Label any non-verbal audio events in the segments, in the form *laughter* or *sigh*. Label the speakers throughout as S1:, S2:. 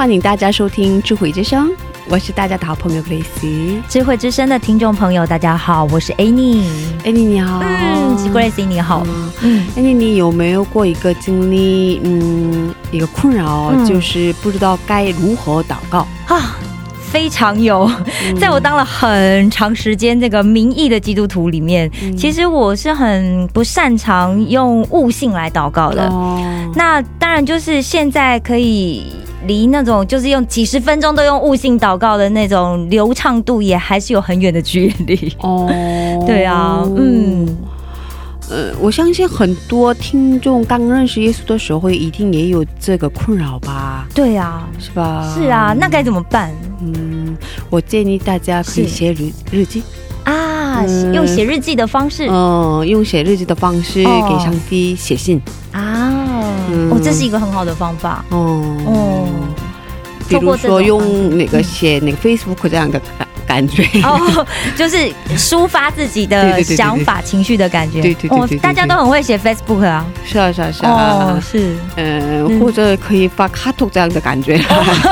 S1: 欢迎大家收听智慧之声，我是大家的好朋友 Grace。
S2: 智慧之声的听众朋友，大家好，我是 Annie。
S1: Annie 你好，
S2: 嗯，Grace 你好。嗯
S1: ，Annie 你有没有过一个经历？嗯，一个困扰，
S2: 嗯
S1: 就是不知道该如何祷告。
S2: 啊，非常有。在我当了很长时间这个民意的基督徒里面，
S1: 嗯
S2: 其实我是很不擅长用悟性来祷告的。
S1: 哦，
S2: 那当然就是现在可以离那种就是用几十分钟都用悟性祷告的那种流畅度，也还是有很远的距离。
S1: 哦，*laughs*
S2: 对啊，嗯，
S1: 呃，我相信很多听众刚认识耶稣的时候，一定也有这个困扰吧，
S2: 对啊，
S1: 是吧？
S2: 是啊，那该怎么办？
S1: 嗯，我建议大家可以写日日记，
S2: 啊？
S1: 嗯。
S2: 用写日记的方式。
S1: 嗯，用写日记的方式
S2: 哦。
S1: 给上帝写信。
S2: 啊，
S1: 嗯
S2: 哦，这是一个很好的方法
S1: 哦
S2: 哦。
S1: 比如说用那个写那个 Facebook 这样的感感觉。
S2: 哦，*laughs* 就是抒发自己的想法、情绪的感觉。
S1: 对对对
S2: 大家都很会写 Facebook 啊。
S1: 是啊是啊是
S2: 哦
S1: 啊，，
S2: 是，
S1: 嗯，
S2: 嗯
S1: 或者可以发卡图这样的感觉。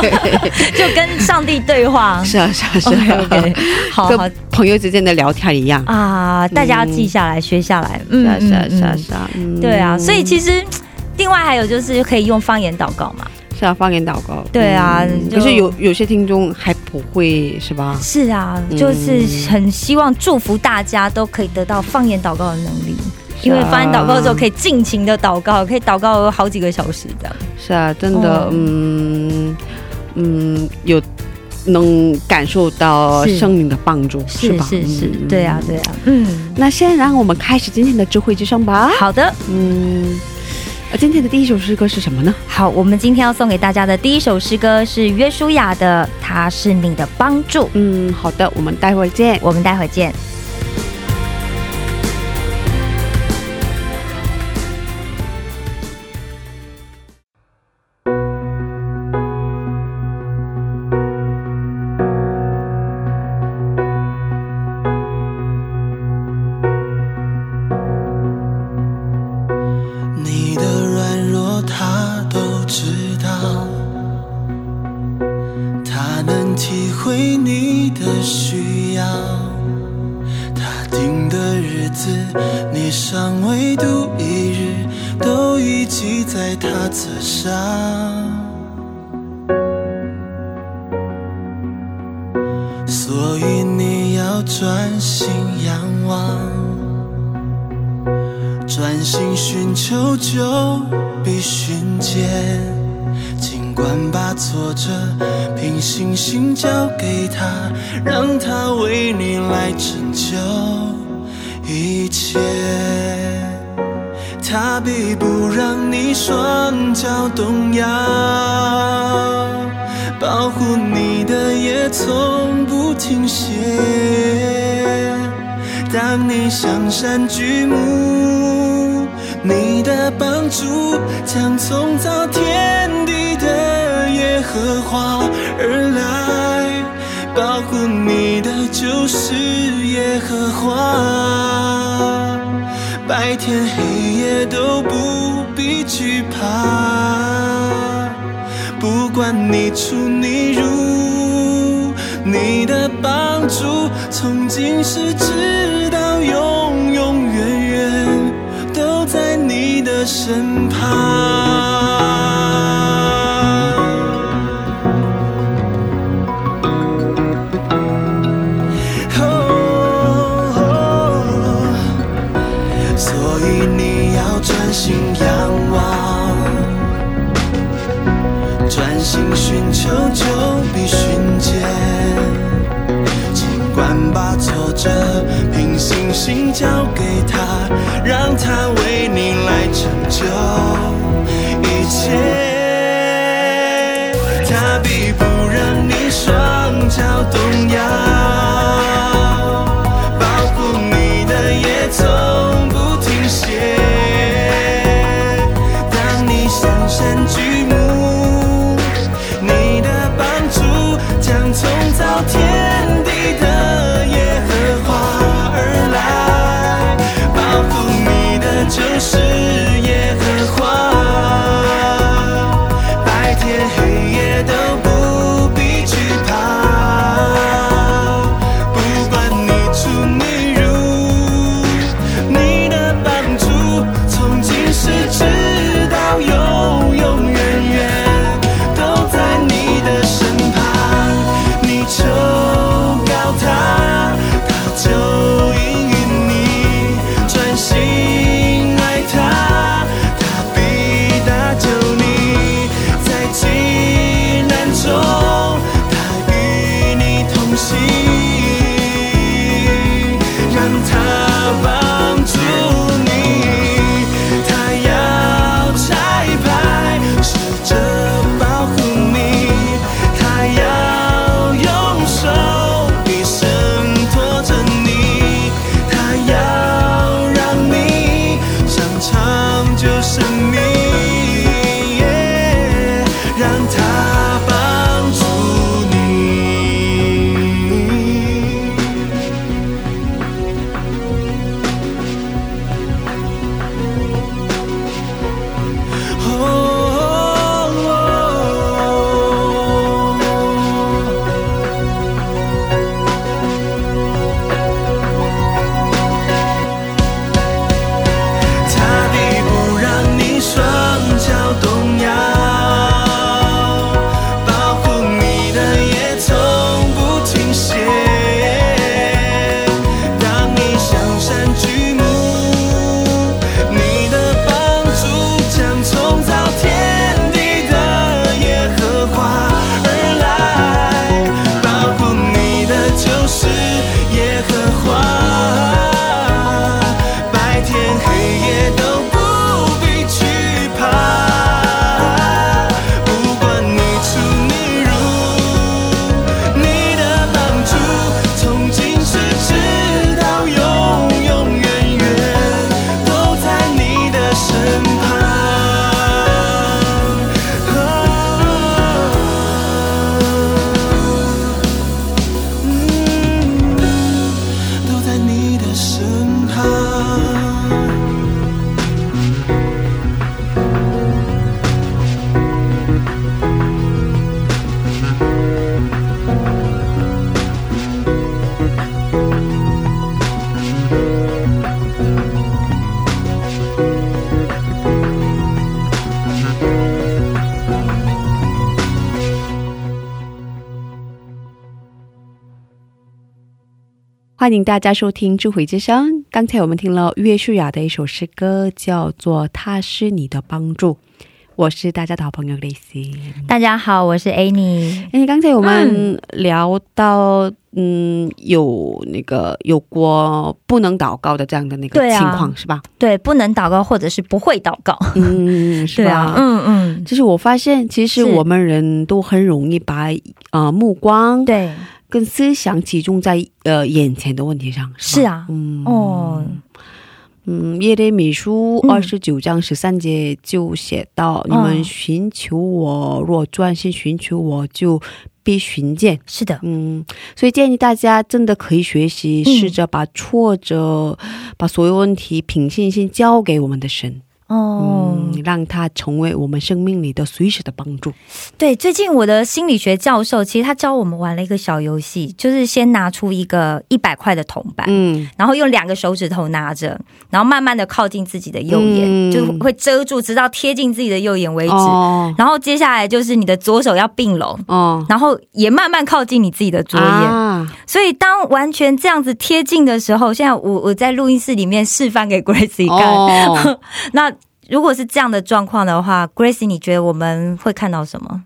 S1: *laughs*
S2: 就跟上帝对话。
S1: 是啊是啊是啊
S2: OK，好好
S1: 跟朋友之间的聊天一样。
S2: 啊，大家要记下来、学下来。嗯
S1: 是啊是啊是啊
S2: 嗯
S1: 是啊，嗯
S2: 对啊，所以其实另外还有就是可以用方言祷告嘛。
S1: 是啊，方言祷告。
S2: 对啊
S1: 嗯可是有有些听众还不会是吧？
S2: 是啊，
S1: 嗯
S2: 就是很希望祝福大家都可以得到方言祷告的能力。因为方言祷告的时候可以尽情的祷告，可以祷告好几个小时这样。
S1: 是啊，真的
S2: 哦，
S1: 嗯嗯，有能感受到
S2: 是
S1: 生命的帮助，
S2: 是
S1: 吧？
S2: 是是，
S1: 嗯
S2: 对啊。对啊，嗯，
S1: 那先让我们开始今天的智慧之声吧。
S2: 好的，
S1: 嗯，呃今天的第一首诗歌是什么呢？
S2: 好，我们今天要送给大家的第一首诗歌是约书亚的《他是你的帮助》，
S1: 嗯，好的，我们待会儿见。
S2: 我们待会
S3: 儿见。双脚动摇，保护你的也从不停歇。当你向山举目，你的帮助将从造天地的耶和华而来，保护你的就是耶和华，白天黑夜都不必惧怕，不管你出你入，你的帮助从今世直到永永远远都在你的身旁。心交给他，让他为你来成就一切。
S1: 欢迎大家收听智慧之声。刚才我们听了岳舒雅的一首诗歌，叫做《他是你的帮助》。我是大家的好朋友 Lacy。
S2: 大家好，我是 Annie。
S1: 哎，刚才我们聊到，嗯，有那个有过不能祷告的这样的那个情况，是吧？
S2: 对，不能祷告，或者是不会祷告。
S1: 嗯，是吧？
S2: 啊，嗯嗯，
S1: 就是我发现，其实我们人都很容易把呃目光
S2: 对，
S1: 跟思想集中在呃眼前的问题上，吧？
S2: 是啊，
S1: 嗯。
S2: 哦，
S1: 嗯，耶利米书
S2: 嗯。
S1: 二十九章十三节就写到：“你们寻求我，若专心寻求我，就必寻见。
S2: 是的”，
S1: 嗯，所以建议大家真的可以学习，
S2: 嗯。
S1: 试着把挫折、把所有问题凭信心交给我们的神。
S2: 哦，
S1: 嗯，让它成为我们生命里的随时的帮助。
S2: 对，最近我的心理学教授其实他教我们玩了一个小游戏，就是先拿出一个一百块的铜板，
S1: 嗯，
S2: 然后用两个手指头拿着，然后慢慢的靠近自己的右眼，
S1: 嗯
S2: 就会遮住，直到贴近自己的右眼为止。
S1: 哦
S2: 然后接下来就是你的左手要并拢，
S1: 哦，
S2: 然后也慢慢靠近你自己的左眼。
S1: 啊，
S2: 所以当完全这样子贴近的时候，现在我我在录音室里面示范给 Gracie 看。
S1: 哦，*laughs*
S2: 那如果是这样的状况的话，Gracie，你觉得我们会看到什么？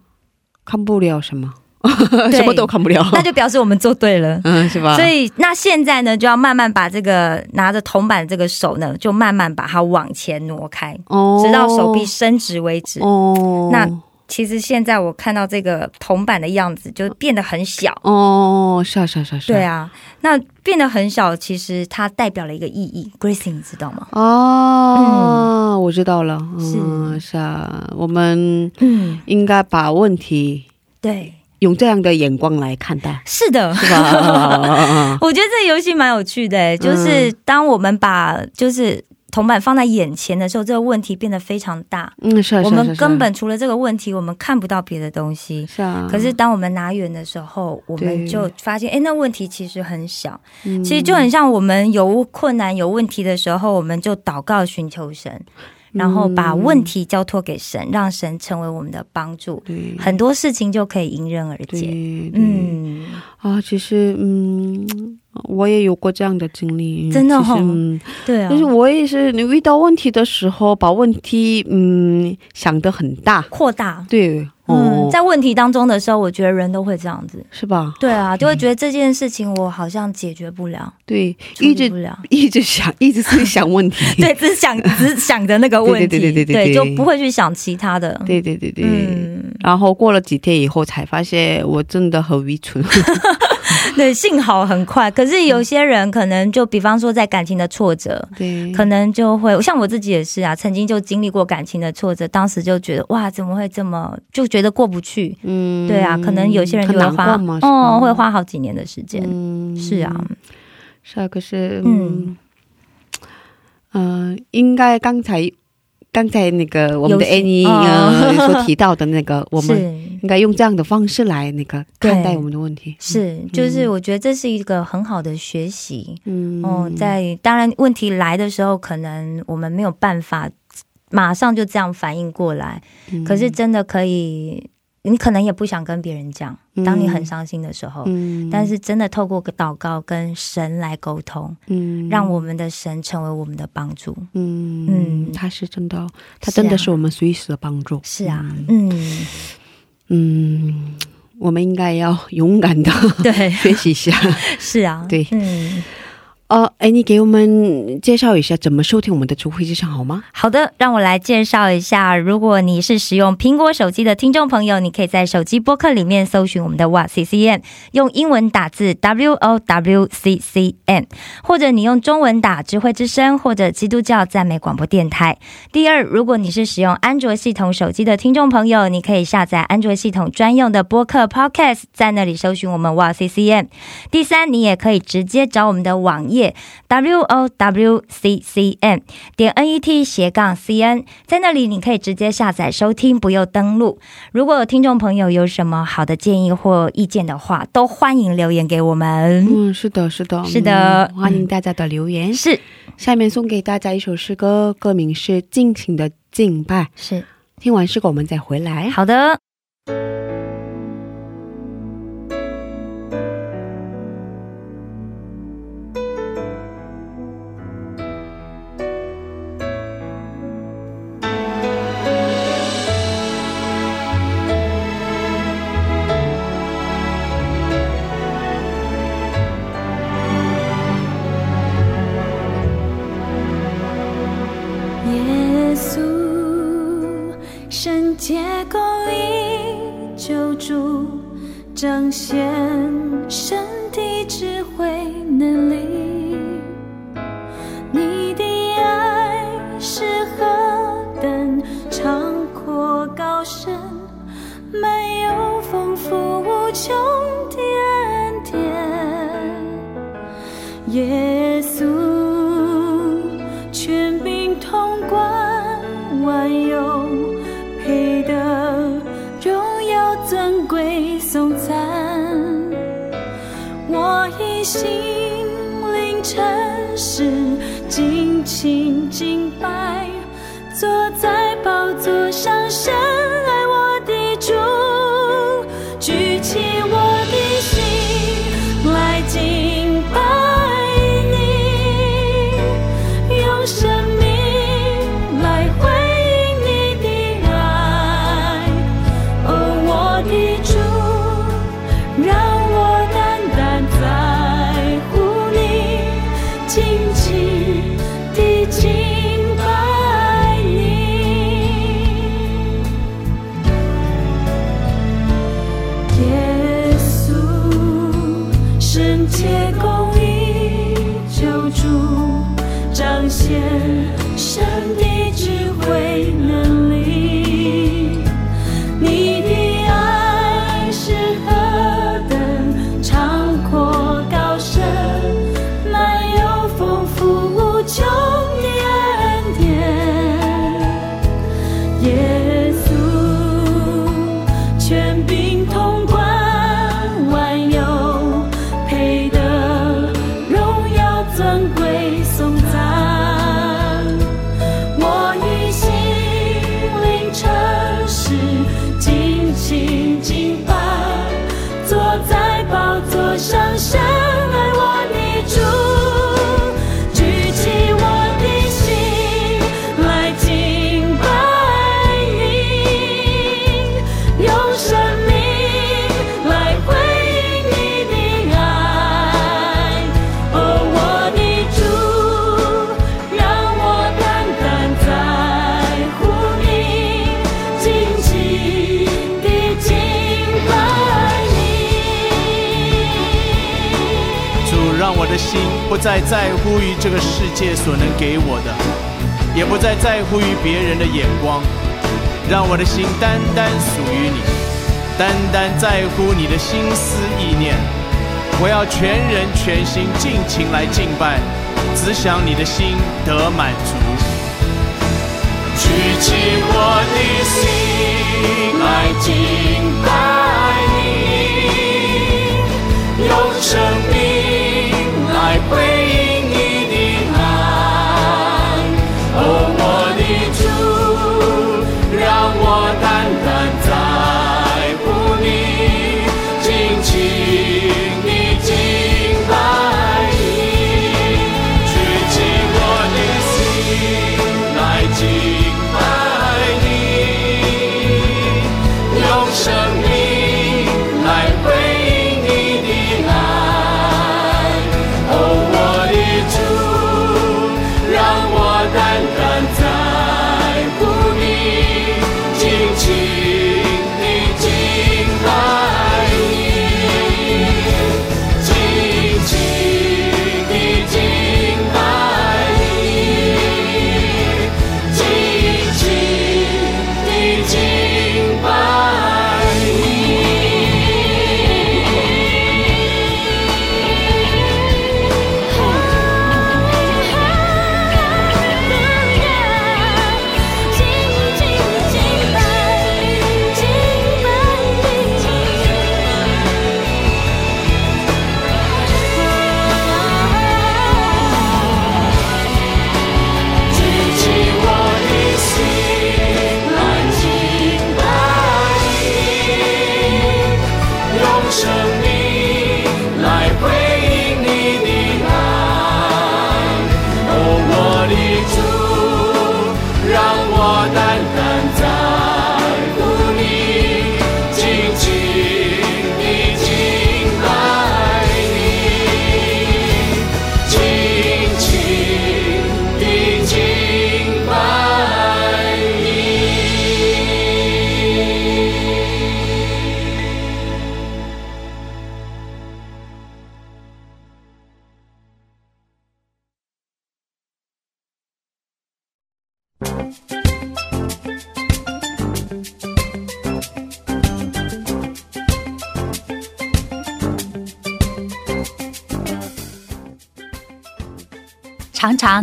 S1: 看不了什么，*laughs* 什么都看不了，*laughs*
S2: 那就表示我们做对了。
S1: 嗯，是吧？
S2: 所以那现在呢，就要慢慢把这个拿着铜板这个手呢，就慢慢把它往前挪开，
S1: 哦
S2: 直到手臂伸直为止。
S1: 哦，
S2: 那其实现在我看到这个铜板的样子，就变得很小。
S1: 哦，是啊，是啊，是啊，
S2: 对啊，那变得很小，其实它代表了一个意义。Gracie，你知道吗？
S1: 哦，我知道了，嗯，是啊，我们
S2: 嗯，
S1: 应该把问题
S2: 对，
S1: 用这样的眼光来看待，
S2: 是的。
S1: 是吧？*laughs*
S2: 我觉得这个游戏蛮有趣的、欸，就是当我们把就是铜板放在眼前的时候，这个问题变得非常大。
S1: 嗯，是啊，是啊
S2: 我们根本除了这个问题，我们看不到别的东西。
S1: 是啊，
S2: 可是当我们拿远的时候，我们就发现，哎，那问题其实很小。
S1: 嗯
S2: 其实就很像我们有困难、有问题的时候，我们就祷告寻求神，然后把问题交托给神，让神成为我们的帮助，很多事情就可以迎刃而解。嗯，
S1: 啊，其实嗯，我也有过这样的经历，
S2: 真的哦。
S1: 嗯，
S2: 对啊。
S1: 就，是我也是，你遇到问题的时候，把问题嗯想得很大，
S2: 扩大。
S1: 对，
S2: 嗯，
S1: 哦，
S2: 在问题当中的时候，我觉得人都会这样子。
S1: 是吧？
S2: 对啊，就会觉得这件事情我好像解决不了，
S1: 对，一直
S2: 不了。
S1: 一直想，一直是想问题，*laughs*
S2: 对，只想只想着那个问题，
S1: 对对对对对对
S2: 就不会去想其他的。
S1: 对对对对。
S2: 嗯，
S1: 然后过了几天以后，才发现我真的很愚蠢。*laughs* *laughs*
S2: 对，幸好很快。可是有些人可能就比方说在感情的挫折，
S1: 对，
S2: 可能就会像我自己也是啊，曾经就经历过感情的挫折，当时就觉得哇，怎么会这么，就觉得过不去。
S1: 嗯
S2: 对啊，可能有些人就会花哦，会花好几年的时间。
S1: 嗯
S2: 是啊，
S1: 是啊，可是
S2: 嗯
S1: 嗯，呃，应该刚才刚才那个我们的
S2: 游戏
S1: Annie
S2: 哦。
S1: 呃所提到的那个，*laughs* 我们
S2: 是。
S1: 应该用这样的方式来那个看待我们的问题。
S2: 是，就是我觉得这是一个很好的学习。
S1: 嗯。
S2: 哦，在当然问题来的时候，可能我们没有办法马上就这样反应过来，
S1: 嗯。
S2: 可是真的可以，你可能也不想跟别人讲，当你很伤心的时候，
S1: 嗯。
S2: 但是真的透过个祷告跟神来沟通，
S1: 嗯。
S2: 让我们的神成为我们的帮助。
S1: 嗯
S2: 嗯。
S1: 嗯，他是真的，他真的是我们随时的帮助。
S2: 是啊，嗯，
S1: 嗯，我们应该要勇敢的
S2: 对，*laughs*
S1: 学习一下。*laughs*
S2: 是啊，
S1: 对。
S2: 嗯。
S1: 哦，哎，你给我们介绍一下怎么收听我们的主会之声好吗？
S2: 好的，让我来介绍一下。如果你是使用苹果手机的听众朋友，你可以在手机播客里面搜寻我们的哇 C C M，用英文打字 W O W C C M，或者你用中文打智慧之声或者基督教赞美广播电台。第二，如果你是使用安卓系统手机的听众朋友，你可以下载安卓系统专用的播客 Podcast，在那里搜寻我们哇 C C M。第三，你也可以直接找我们的网页 W O W C C M 点 N E T 斜杠 C N，在那里你可以直接下载收听，不用登录。如果有听众朋友有什么好的建议或意见的话，都欢迎留言给我们。
S1: 嗯，是的，是的，
S2: 是的
S1: 嗯欢迎大家的留言。
S2: 是
S1: 下面送给大家一首诗歌，歌名是《尽情的敬拜》。
S2: 是，
S1: 听完诗歌我们再回来。
S2: 好的。
S4: 圣洁公义救主，彰显神的智慧能力。你的爱是何等长阔高深，满有丰富无穷的恩典。耶稣，全柄通关万有，尊贵颂赞。我以心灵诚实，尽情敬拜，坐在宝座上，深爱再在乎于这个世界所能给我的，也不再在乎于别人的眼光，让我的心单单属于你，单单在乎你的心思意念。我要全人全心尽情来敬拜，只想你的心得满足。举起我的心来敬拜你，用生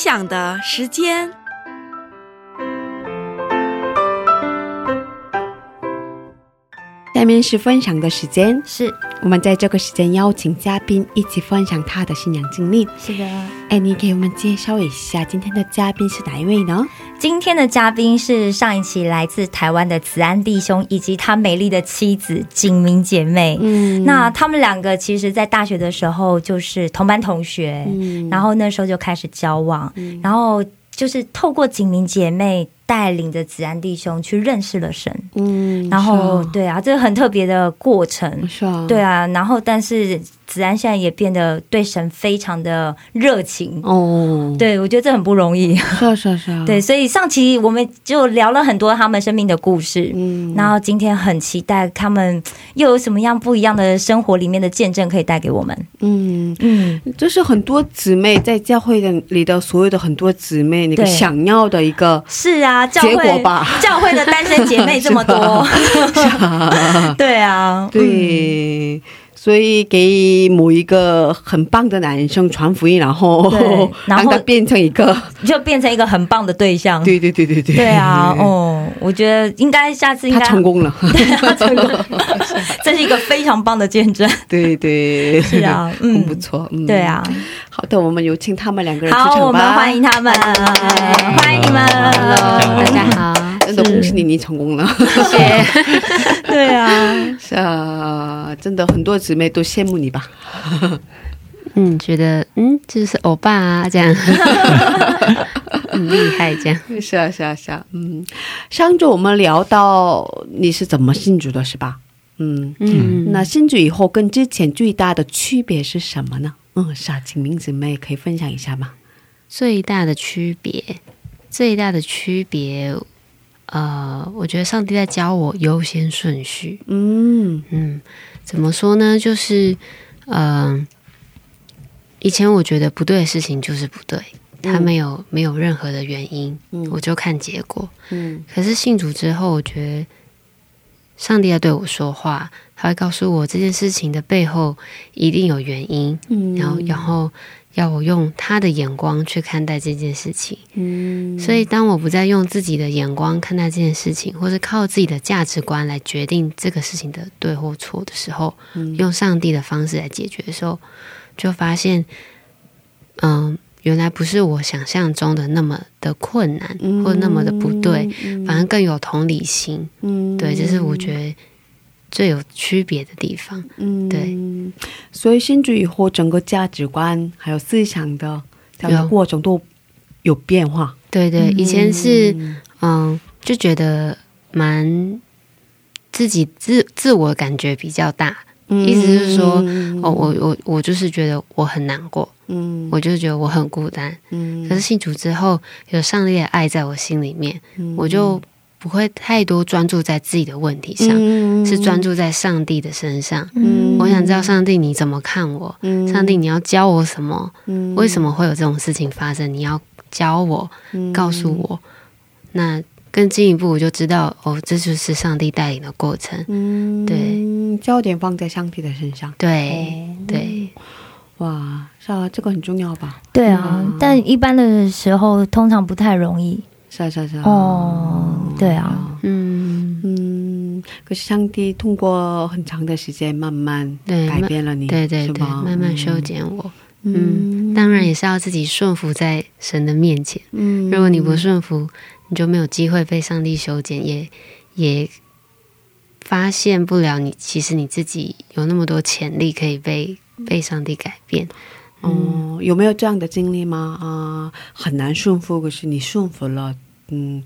S5: 分享的时间。
S1: 下面是分享的时间，
S2: 是
S1: 我们在这个时间邀请嘉宾一起分享他的新娘经历。
S2: 是的。
S1: 哎，你给我们介绍一下今天的嘉宾是哪一位呢？
S2: 今天的嘉宾是上一期来自台湾的子安弟兄以及他美丽的妻子景明姐妹。
S1: 嗯。
S2: 那他们两个其实，在大学的时候就是同班同学，
S1: 嗯。
S2: 然后那时候就开始交往，然后就是透过景明姐妹带领着子安弟兄去认识了神，
S1: 嗯
S2: 然后对啊，这个很特别的过程。
S1: 是啊，
S2: 对啊，然后但是子安现在也变得对神非常的热情，
S1: 哦，
S2: 对我觉得这很不容易。
S1: 是啊是啊是啊，
S2: 对，，所以上期我们就聊了很多他们生命的故事。
S1: 嗯，
S2: 然后今天很期待他们又有什么样不一样的生活里面的见证可以带给我们。
S1: 嗯。
S2: 嗯，
S1: 就是很多姊妹在教会的里的所有的很多姊妹，那个想要的一个
S2: 是啊，教
S1: 结
S2: 会
S1: 果吧。
S2: 教会的单身姐妹这么多，*laughs* *laughs* 对啊，
S1: 对，所以给某一个很棒的男生传福音，然后
S2: 然后
S1: 让他变成一个，
S2: 嗯就变成一个很棒的对象。
S1: 对对对对对，
S2: 对啊，哦，我觉得应该下次应
S1: 他
S2: 该
S1: 成功了，
S2: 他成功，这是一个非常棒的见证。
S1: 对对，
S2: 是啊 *laughs* 嗯。
S1: 很不错，嗯，
S2: 对啊，
S1: 好的，我们有请他们两个人出场吧，
S2: 好，我们欢迎他们，欢迎你们。
S1: 大
S6: 家好，
S1: 真的恭喜你，你成功了，
S6: 谢谢。*laughs*
S2: 对啊，
S1: 是啊，真的很多姊妹都羡慕你吧，*laughs*
S6: 嗯，觉得嗯，就是欧巴啊，这样 *laughs* 很厉害，这样。
S1: 是啊是啊是啊，嗯，上周我们聊到你是怎么信主的，是吧？嗯，
S6: 嗯，
S1: 那信主以后跟之前最大的区别是什么呢？嗯，是啊，请明姊妹可以分享一下吗？
S6: 最大的区别，最大的区别，呃，我觉得上帝在教我优先顺序。
S1: 嗯
S6: 嗯，怎么说呢？就是，嗯、以前我觉得不对的事情就是不对，它没有没有任何的原因，
S1: 嗯
S6: 我就看结果。
S1: 嗯
S6: 可是信主之后，我觉得上帝在对我说话，他会告诉我这件事情的背后一定有原因，
S1: 嗯
S6: 然后然后要我用他的眼光去看待这件事情。
S1: 嗯
S6: 所以，当我不再用自己的眼光看待这件事情，或是靠自己的价值观来决定这个事情的对或错的时候，
S1: 嗯
S6: 用上帝的方式来解决的时候，就发现，嗯，原来不是我想象中的那么的困难，或那么的不对，反而更有同理心。
S1: 嗯
S6: 对，这是我觉得最有区别的地方。
S1: 嗯
S6: 对，
S1: 所以信主以后，整个价值观还有思想的这样的过程都有变化。
S6: 对对，以前是嗯，就觉得蛮自己自自我感觉比较大，意思是说，哦，我我我就是觉得我很难过，
S1: 嗯。
S6: 我就是觉得我很孤单。
S1: 嗯。
S6: 可是信主之后，有上帝的爱在我心里面，我就不会太多专注在自己的问题上，
S1: 嗯
S6: 是专注在上帝的身上。
S1: 嗯
S6: 我想知道上帝你怎么看我，
S1: 嗯
S6: 上帝你要教我什么？
S1: 嗯
S6: 为什么会有这种事情发生？你要教我，
S1: 嗯
S6: 告诉我。那更进一步，我就知道哦，这就是上帝带领的过程。
S1: 嗯
S6: 对，
S1: 焦点放在上帝的身上。
S6: 对对，
S1: 哇，是啊，这个很重要吧？
S2: 对啊，但一般的时候通常不太容易。
S1: 是啊，是啊，是啊。
S2: 哦，对啊，
S6: 嗯，
S1: 嗯，可是上帝通过很长的时间慢慢
S6: 对
S1: 改变了你，
S6: 对对对，慢慢修。剪我。嗯，当然也是要自己顺服在神的面前。
S1: 嗯，
S6: 如果你不顺服，你就没有机会被上帝修剪，也也发现不了你其实你自己有那么多潜力可以被被上帝改变。
S1: 哦、有没有这样的经历吗？啊、很难顺服，可是你顺服了，嗯，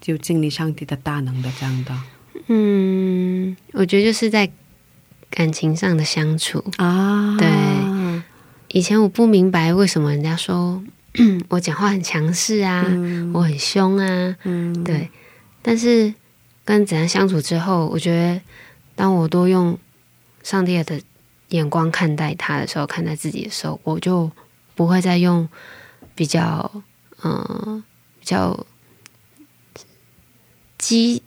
S1: 就经历上帝的大能的这样的
S6: 嗯，我觉得就是在感情上的相处。
S1: 啊，
S6: 对以前我不明白为什么人家说 *clears throat* 我讲话很强势啊，
S1: 嗯
S6: 我很凶啊，
S1: 嗯，
S6: 对。但是跟怎样相处之后，我觉得当我多用上帝的眼光看待他的时候，看待自己的时候，我就不会再用比较嗯、比较急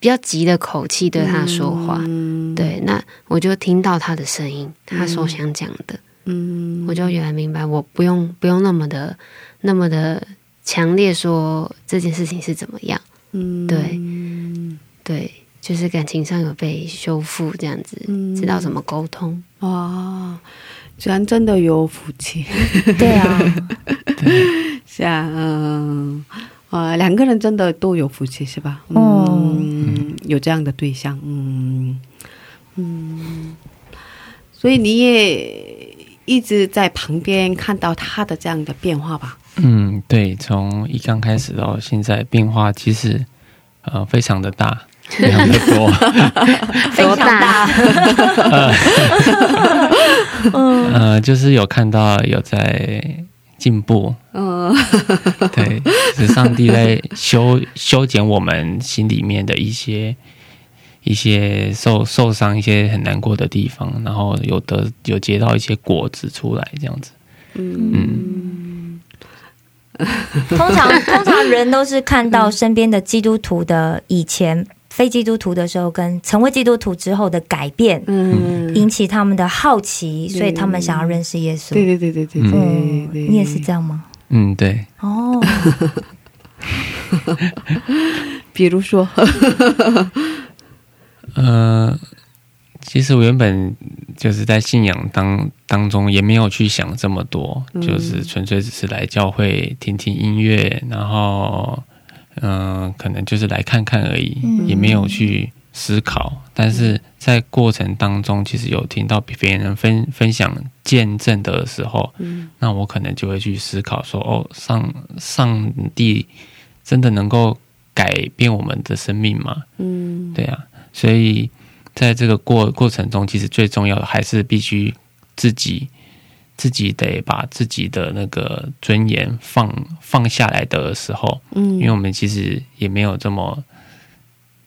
S6: 比较急的口气对他说话。
S1: 嗯，
S6: 对，那我就听到他的声音，他所想讲的，
S1: 嗯，
S6: 我就原来明白，我不用不用那么的那么的强烈说这件事情是怎么样。
S1: 嗯，
S6: 对对，就是感情上有被修复，这样子，
S1: 嗯。
S6: 知道怎么沟通。
S1: 哇，居然真的有福气，
S2: 对啊，*laughs*
S1: 是啊，嗯，呃，两个人真的都有福气，是吧？
S2: 哦。
S1: 嗯，有这样的对象，嗯嗯，所以你也一直在旁边看到他的这样的变化吧？
S7: 嗯，对，从一刚开始到现在，变化其实呃非常的大，*laughs* 非常的多。
S2: 非常大，*laughs* 嗯。
S7: 呃，就是有看到有在进步，
S1: 嗯。
S7: 对，是上帝在修修剪我们心里面的一些一些受受伤、一些很难过的地方，然后有得有结到一些果子出来，这样子。嗯，*laughs*
S2: 通常通常人都是看到身边的基督徒的以前非基督徒的时候，跟成为基督徒之后的改变，
S1: 嗯，
S2: 引起他们的好奇，所以他们想要认识耶稣。
S1: 对对对对对对
S2: 嗯，你也是这样吗？
S7: 嗯，对，
S2: 哦，*laughs*
S1: 比如说，*laughs*
S7: 呃，其实我原本就是在信仰当当中也没有去想这么多，就是纯粹只是来教会听听音乐，然后嗯、呃可能就是来看看而已，
S2: 嗯
S7: 也没有去思考。但是在过程当中，其实有听到别人分分享见证的时候，
S1: 嗯
S7: 那我可能就会去思考说，哦，上上帝真的能够改变我们的生命吗？
S1: 嗯
S7: 对啊，所以在这个过过程中，其实最重要的还是必须自己自己得把自己的那个尊严放放下来的时候，
S1: 嗯，
S7: 因为我们其实也没有这么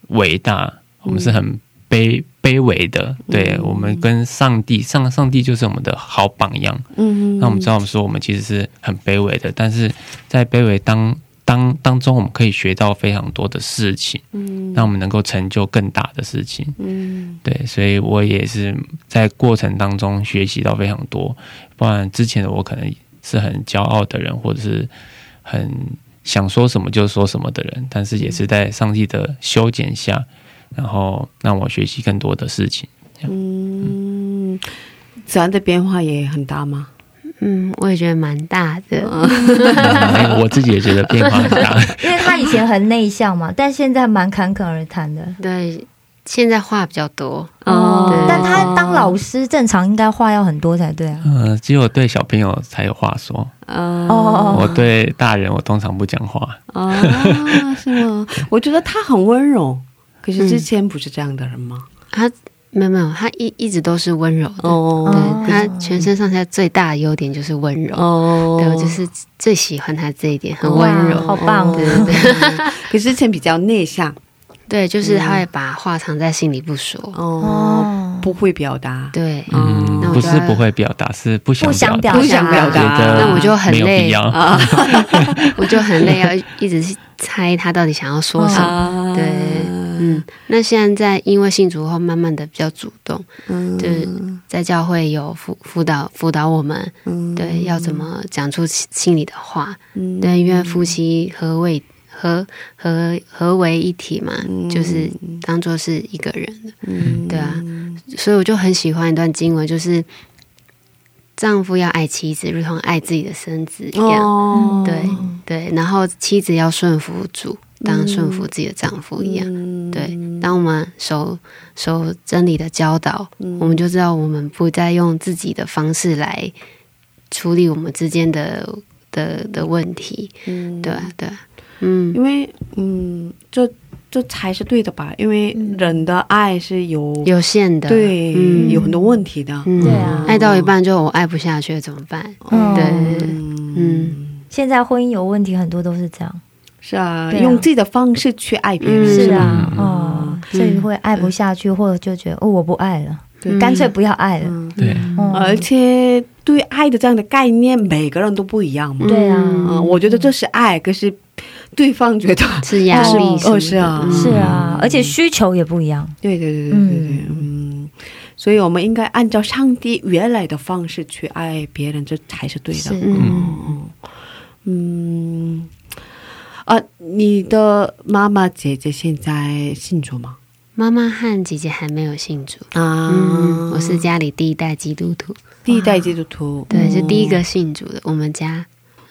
S7: 伟大，我们是很卑卑微的。对我们跟上帝上上帝就是我们的好榜样。
S1: 嗯，
S7: 那我们知道，我们说我们其实是很卑微的，但是在卑微当当当中，我们可以学到非常多的事情，
S1: 嗯，
S7: 让我们能够成就更大的事情。
S1: 嗯
S7: 对，所以我也是在过程当中学习到非常多。不然之前的我可能是很骄傲的人，或者是很想说什么就说什么的人，但是也是在上帝的修剪下，然后让我学习更多的事情。
S1: 嗯，自然的变化也很大吗？
S6: 嗯，我也觉得蛮大的。
S7: 嗯 *laughs* 我自己也觉得变化很大。*laughs*
S2: 因为他以前很内向嘛，但现在蛮侃侃而谈的。
S6: 对，现在话比较多。
S1: 哦
S6: 对
S2: 但他当老师，正常应该话要很多才对啊。
S7: 嗯，只有对小朋友才有话说，
S1: 呃，
S2: 哦
S7: 我对大人我通常不讲话。
S1: 啊，*laughs* 是吗？我觉得他很温柔，可是之前不是这样的人吗？
S6: 他没有没有，他一一直都是温柔的。
S1: 哦。
S6: 对他全身上下最大的优点就是温柔。
S1: 哦。
S6: 对，我就是最喜欢他这一点，很温柔。
S2: 哇好棒。
S6: 对对对，*laughs*
S1: 可是之前比较内向。
S6: 对，就是他会把话藏在心里不说。
S1: 哦，
S2: 哦，
S1: 不会表达，
S6: 对，
S7: 嗯。
S6: 那，我
S7: 不是不会表达，是不想
S2: 不想
S7: 表达，
S1: 不想表达，
S6: 那我就很累。
S1: 啊 *laughs*
S6: 我就很累，要一直去猜他到底想要说什么。
S1: 啊。
S6: 对，嗯，那现在因为信主后，慢慢的比较主动，
S1: 嗯。
S6: 就是在教会有辅辅导辅导我们，
S1: 嗯。
S6: 对，要怎么讲出心心里的话，
S1: 嗯。
S6: 对，因为夫妻何为合合合为一体嘛，就是当做是一个人的，
S1: 嗯。
S6: 对啊，所以我就很喜欢一段经文，就是丈夫要爱妻子，如同爱自己的身子一样，
S1: 哦。
S6: 对对，然后妻子要顺服主，当顺服自己的丈夫一样。
S1: 嗯。
S6: 对，当我们守守真理的教导，
S1: 嗯。
S6: 我们就知道我们不再用自己的方式来处理我们之间的的的问题。
S1: 嗯。
S6: 对啊，对啊，嗯，
S1: 因为嗯，这这才是对的吧？因为人的爱是有
S6: 有限的，
S1: 对、
S6: 嗯。
S1: 有很多问题的，
S6: 嗯。
S2: 对啊。
S6: 爱到一半就我爱不下去了怎么办？
S2: 嗯。
S6: 对。
S1: 嗯。
S6: 嗯，
S2: 现在婚姻有问题，很多都是这样。
S1: 是啊，
S2: 啊。
S1: 用自己的方式去爱别人，
S6: 嗯。
S2: 是啊，哦，
S4: 所以会爱不下去，或者就觉得哦我不爱了，
S1: 对。
S4: 干脆不要爱了。
S1: 嗯，
S7: 对，
S4: 嗯。
S1: 而且对爱的这样的概念，每个人都不一样嘛。
S4: 对啊，
S1: 嗯，我觉得这是爱，可是对方觉得，
S6: 是压力
S1: 哦是啊。
S6: 嗯。
S4: 是啊，而且需求也不一样。
S1: 对对对对。对对，嗯，所以我们应该按照上帝原来的方式去爱别人，这才是对的。
S4: 是。
S6: 嗯，
S1: 嗯，啊，你的妈妈姐姐现在信主吗？
S6: 妈妈和姐姐还没有信主。
S1: 啊，
S6: 嗯，我是家里第一代基督徒，
S1: 第一代基督徒，
S6: 对，是第一个信主的。我们家，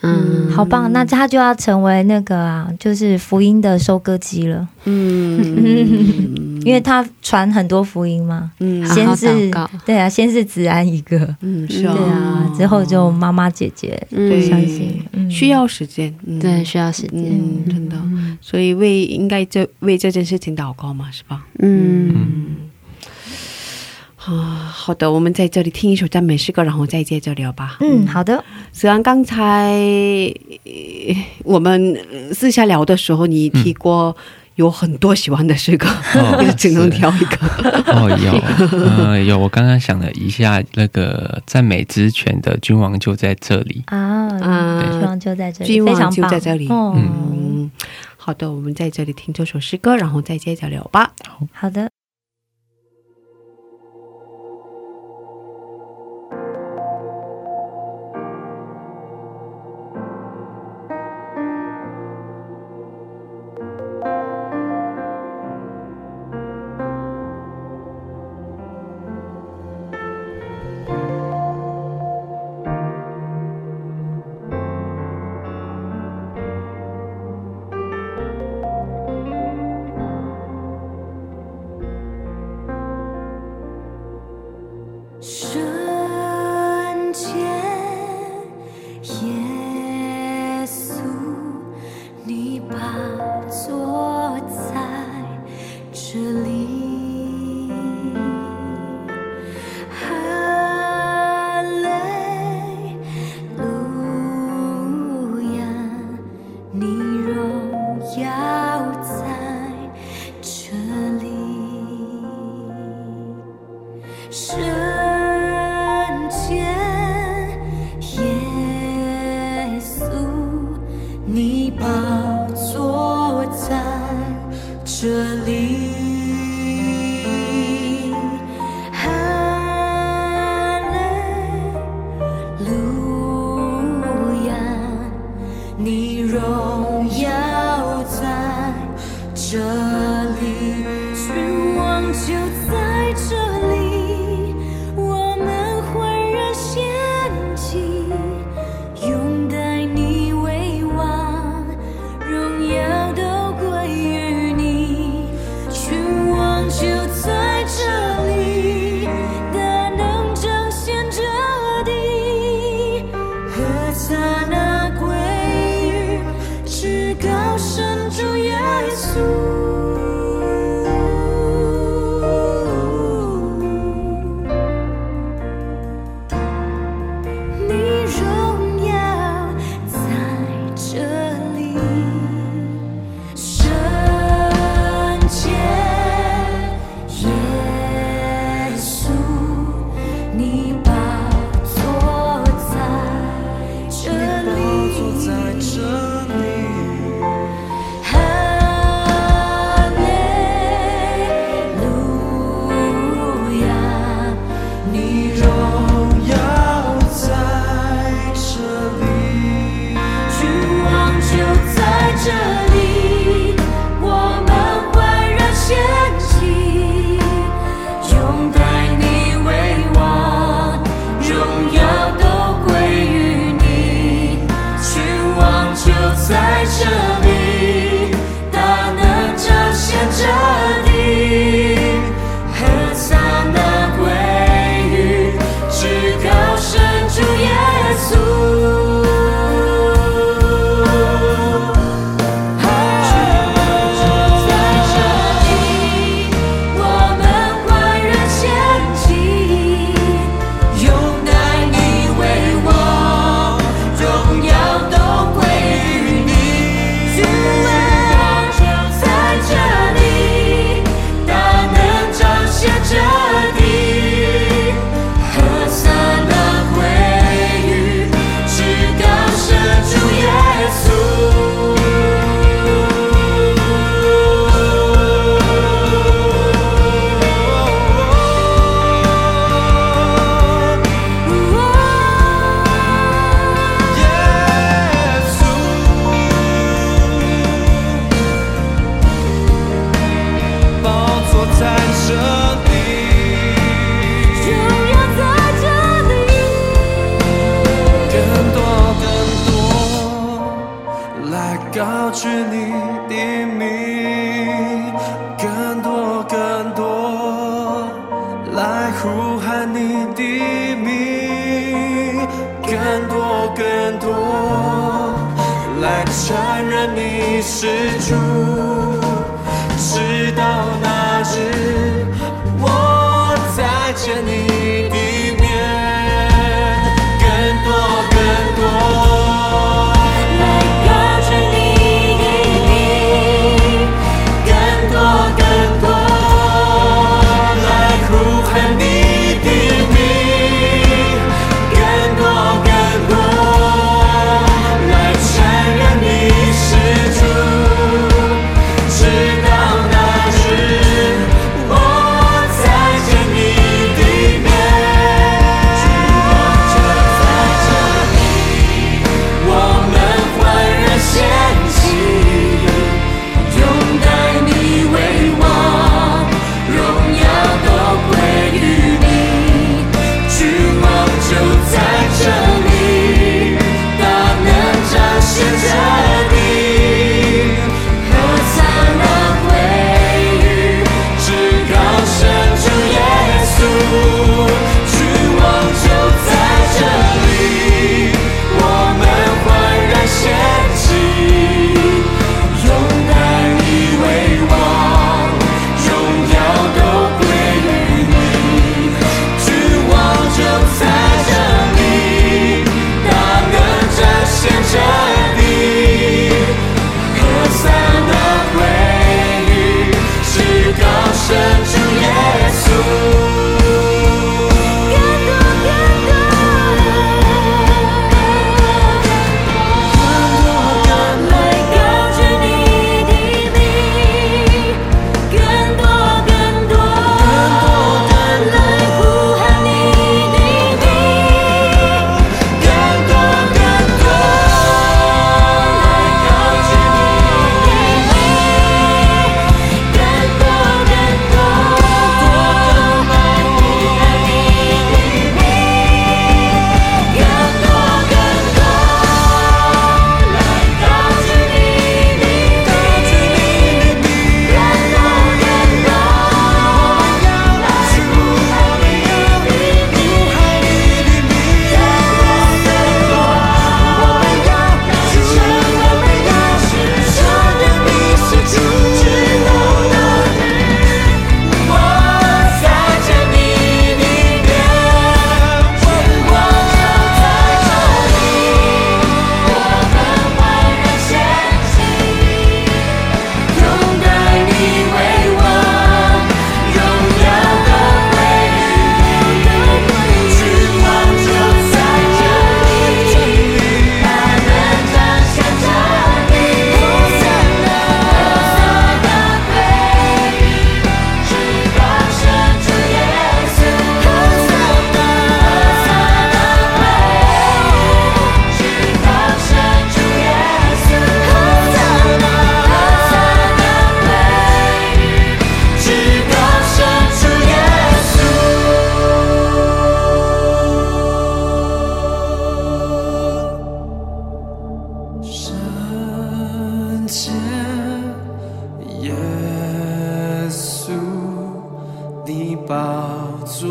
S6: 嗯，
S4: 好棒，那他就要成为那个啊，就是福音的收割机了，
S1: 嗯，*laughs*
S4: 因为他传很多福音嘛。
S1: 嗯。
S6: 好好
S4: 先是
S6: 祷告。
S4: 对啊，先是子安一个，
S1: 嗯是
S4: 对啊，之后就妈妈姐姐，
S1: 对
S6: 嗯，
S4: 相信。嗯。
S1: 需要时间，嗯。
S6: 对，需要时间。
S1: 嗯，真的，所以为应该这为这件事情祷告嘛，是吧？
S6: 嗯，
S1: 啊，好的，我们在这里听一首赞美诗歌，然后再接着聊吧。
S4: 嗯，好的，
S1: 虽然刚才呃我们呃私下聊的时候，你提过有很多喜欢的诗歌，*laughs*
S7: 哦
S1: 只能挑一个。*laughs*
S7: 哦，有，呃，有。我刚刚想了一下，那个赞美之泉的君王就在这里。
S4: 啊，
S1: 嗯
S4: 君王就在这里，
S1: 君王就在这里
S4: 哦，
S1: 嗯，好的，我们在这里听这首诗歌，然后再接着聊吧。
S4: 好的。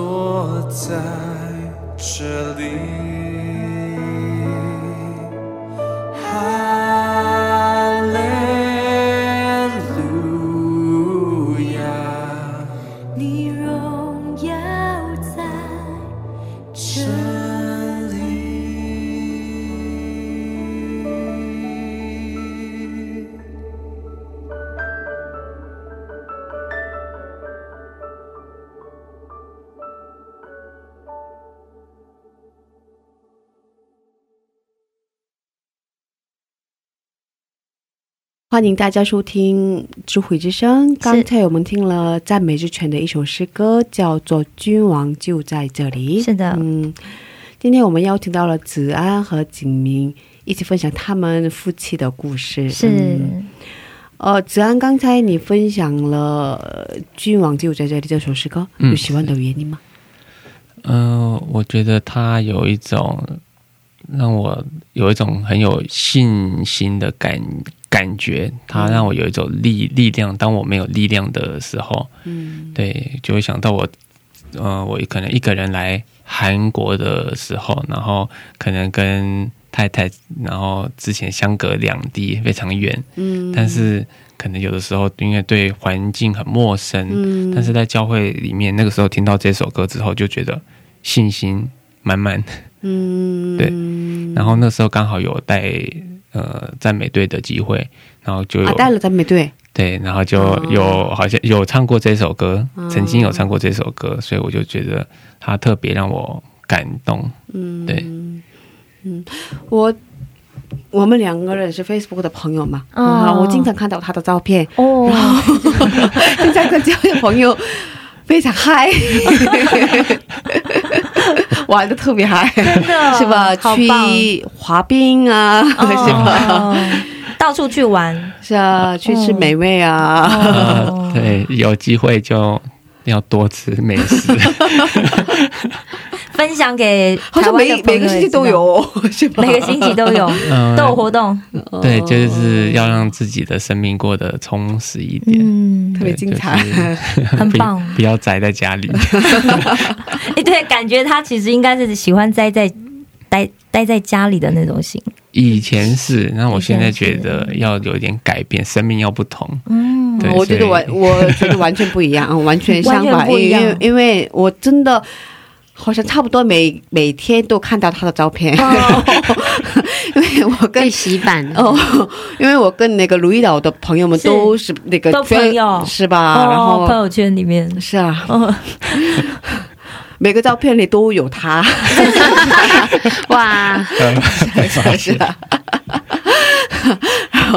S8: 坐在这里。
S1: 欢迎大家收听智慧之声。刚才我们听了赞美之泉的一首诗歌叫做君王就在这里。
S2: 是的。
S1: 嗯今天我们邀请到了子安和景明一起分享他们夫妻的故事。
S2: 是。
S1: 呃子安刚才你分享了君王就在这里这首诗歌有喜欢的原因吗？
S7: 嗯我觉得他有一种让我有一种很有信心的感感觉，它让我有一种力力量。当我没有力量的时候，嗯，对，就会想到我，呃，我可能一个人来韩国的时候，然后可能跟太太，然后之前相隔两地非常远，嗯，但是可能有的时候因为对环境很陌生，嗯，但是在教会里面，那个时候听到这首歌之后，就觉得信心满满，嗯，*laughs* 对，然后那时候刚好有带。呃，赞美队的机会，然后就有
S1: 带了赞美队，
S7: 对，然后就有好像有唱过这首歌，曾经有唱过这首歌，所以我就觉得他特别让我感动。嗯，对，
S1: 嗯，我我们两个人是 Facebook 的朋友嘛，啊，我经常看到他的照片哦，然后经常跟这位朋友非常嗨。*laughs* 玩的特别嗨，
S2: 真的
S1: 是吧？去滑冰啊，*laughs* 是吧？*laughs*
S2: 到处去玩，
S1: 是啊，去吃美味啊。
S7: 对，有机会就要多吃美食。
S2: 分享给
S1: 好像每每个星期都有，*laughs* 是吧？
S2: 每个星期都有都有活动。
S7: 对，就是要让自己的生命过得充实一点，
S1: 嗯，特别精彩，
S2: 很棒。
S7: 不要宅在家里。*laughs*
S2: 哎，对，感觉他其实应该是喜欢宅在待待在家里的那种型。
S7: 以前是，那我现在觉得要有点改变，生命要不同。
S1: 嗯，我觉得完，我觉得完全不一样，*laughs* 完全相反。因为因为我真的。好像差不多每每天都看到他的照片，*laughs* 因为我跟
S6: 洗版。
S1: 哦，因为我跟那个卢一岛的朋友们都是那个
S2: 朋友。
S1: 是吧？然后
S2: 朋友圈里面。
S1: 是啊，哦。*laughs* 每个照片里都有他，*laughs*
S6: 哇，
S1: 是啊。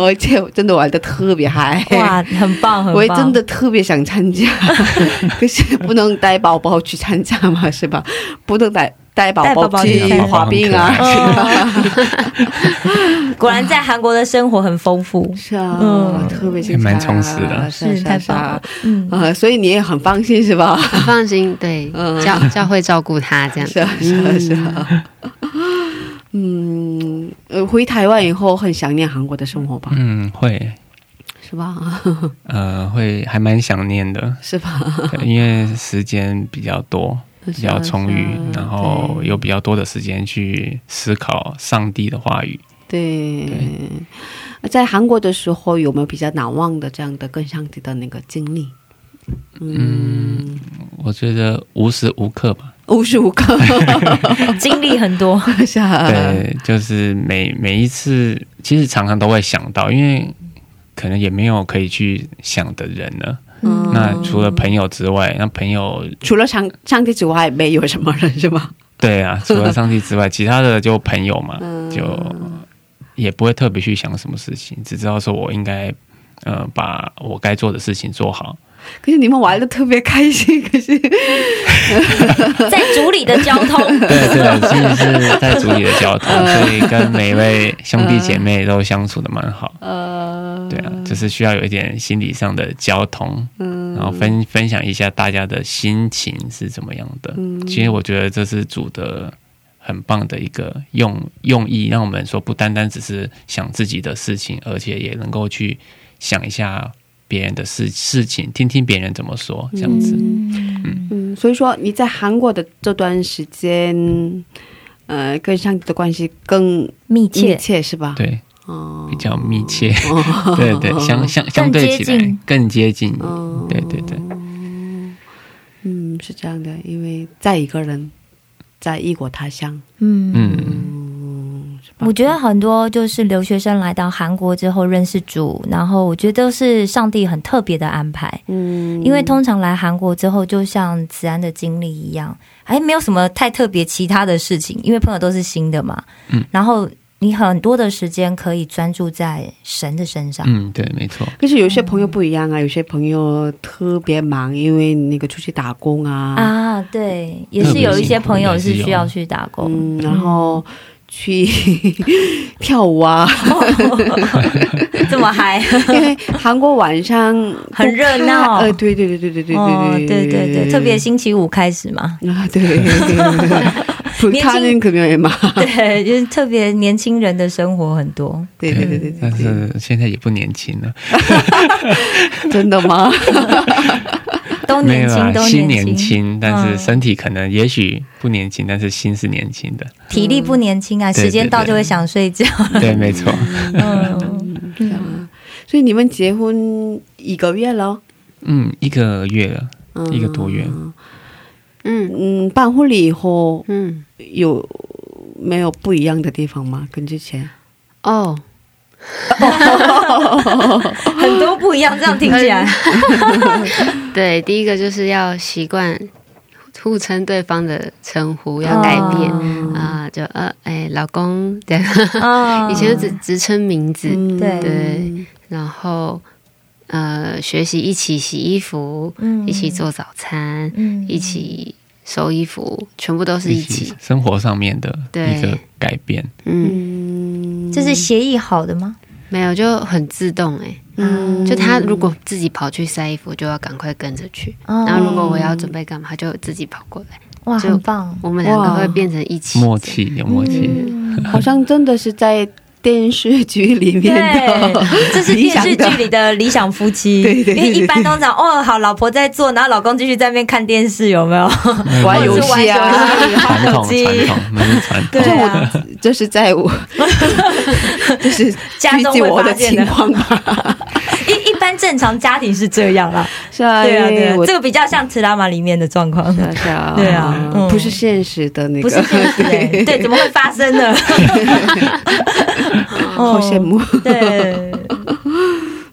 S1: 而且真的玩的特别嗨，
S2: 哇，很棒，很棒！
S1: 我也真的特别想参加，*laughs* 可是不能带宝宝去参加嘛，是吧？不能带带宝宝去滑冰啊，是吧？*laughs*
S2: 果然在韩国的生活很丰富，
S1: 是啊，嗯，特别精彩，
S7: 蛮充实的，
S2: 是太棒了，
S1: 嗯。啊，所以你也很放心是吧？
S6: 很放心，对，*laughs* 教教会照顾他这样，
S1: 是啊，是啊，是啊。嗯，呃，回台湾以后很想念韩国的生活吧？
S7: 嗯，会，
S1: 是吧？*laughs*
S7: 呃，会还蛮想念的，
S1: 是吧？
S7: 因为时间比较多，*laughs* 比较充裕，然后有比较多的时间去思考上帝的话语。
S1: 对，在韩国的时候有没有比较难忘的这样的跟上帝的那个经历？
S7: 嗯，我觉得无时无刻吧。
S1: 无时无刻
S2: 经历很多，
S7: 对，就是每每一次，其实常常都会想到，因为可能也没有可以去想的人了。嗯，那除了朋友之外，那朋友
S1: 除了上上帝之外，没有什么人是吗？
S7: 对啊，除了上帝之外，*laughs* 其他的就朋友嘛，就也不会特别去想什么事情，只知道说我应该呃把我该做的事情做好。
S1: 可是你们玩的特别开心，可是 *laughs*
S2: 在组里的交通，
S7: 对对，其实是在组里的交通，*laughs* 所以跟每位兄弟姐妹都相处的蛮好。呃，对啊，就是需要有一点心理上的交通，嗯，然后分分享一下大家的心情是怎么样的。其实我觉得这是组的很棒的一个用用意，让我们说不单单只是想自己的事情，而且也能够去想一下。别人的事事情，听听别人怎么说，这样子。
S1: 嗯。嗯，所以说你在韩国的这段时间，呃，跟上帝的关系更
S2: 密切，
S1: 密切是吧？
S7: 对，哦，比较密切，*laughs* 对对，相相相对起来更接近，对对对。
S1: 嗯，是这样的，因为在一个人在异国他乡，嗯。嗯。
S2: 我觉得很多就是留学生来到韩国之后认识主，然后我觉得是上帝很特别的安排。嗯，因为通常来韩国之后，就像子安的经历一样，哎，没有什么太特别其他的事情，因为朋友都是新的嘛。嗯，然后你很多的时间可以专注在神的身上。
S7: 嗯，对，没错。
S1: 可是有些朋友不一样啊，有些朋友特别忙，因为那个出去打工啊。
S2: 啊，对，也是有一些朋友是需要去打工，
S1: 然后。去 *laughs* 跳舞啊，*laughs*
S2: 这么嗨！*laughs*
S1: 因为韩国晚上
S2: 很热闹。
S1: 呃，对对对对对对对对
S2: 对对，特别星期五开始嘛。
S1: 啊，对对对对对，
S2: 年轻人可没有嘛。对，就是特别年轻人的生活很多。
S1: 对对对对，
S7: 但是现在也不年轻了。
S1: 真的吗？*laughs*
S2: 都年轻，都
S7: 心年轻，但是身体可能也许不年轻，但是心是年轻的。
S2: 体力不年轻啊，时间到就会想睡觉。
S7: 对，没错。*laughs*
S1: 嗯，所以你们结婚一个月了？
S7: 嗯，一个月了，一个多月。
S1: 嗯嗯，办婚礼以后，嗯，有没有不一样的地方吗？跟之前？哦，*laughs*
S2: 很多不一样，这样听起来。*laughs*
S6: 对，第一个就是要习惯互称对方的称呼，要改变啊，就呃，哎，老公，对，以前只只称名字，对。对，然后。呃，学习一起洗衣服，嗯，一起做早餐，嗯，一起收衣服，全部都是一起
S7: 生活上面的一个改变。
S2: 嗯，这是协议好的吗？
S6: 没有，就很自动哎。嗯，就他如果自己跑去晒衣服，就要赶快跟着去。然后如果我要准备干嘛，就自己跑过来。
S2: 哇，很棒！
S6: 我们两个会变成一起
S7: 默契，有默契。
S1: 好像真的是在。电视剧里面的，*laughs*
S2: 这是电视剧里的理想夫妻。*laughs* 对对，因为一般通常哦，好，老婆在做，然后老公继续在那边看电视，有没有？*laughs*
S1: 玩游戏啊，
S7: 传统传统，
S1: 对啊，这是在我，这是
S2: 家中
S1: 我的情况吧。
S2: 一一般正常家庭是这样啦，
S1: 是啊，
S2: 对啊，对啊，这个比较像《吃拉玛》里面的状况，
S1: 是啊，*laughs* 对啊，不是现实的那
S2: 个，不是现实，*laughs* 对，怎么会发生呢？*laughs*
S1: 好羡慕，
S2: 对，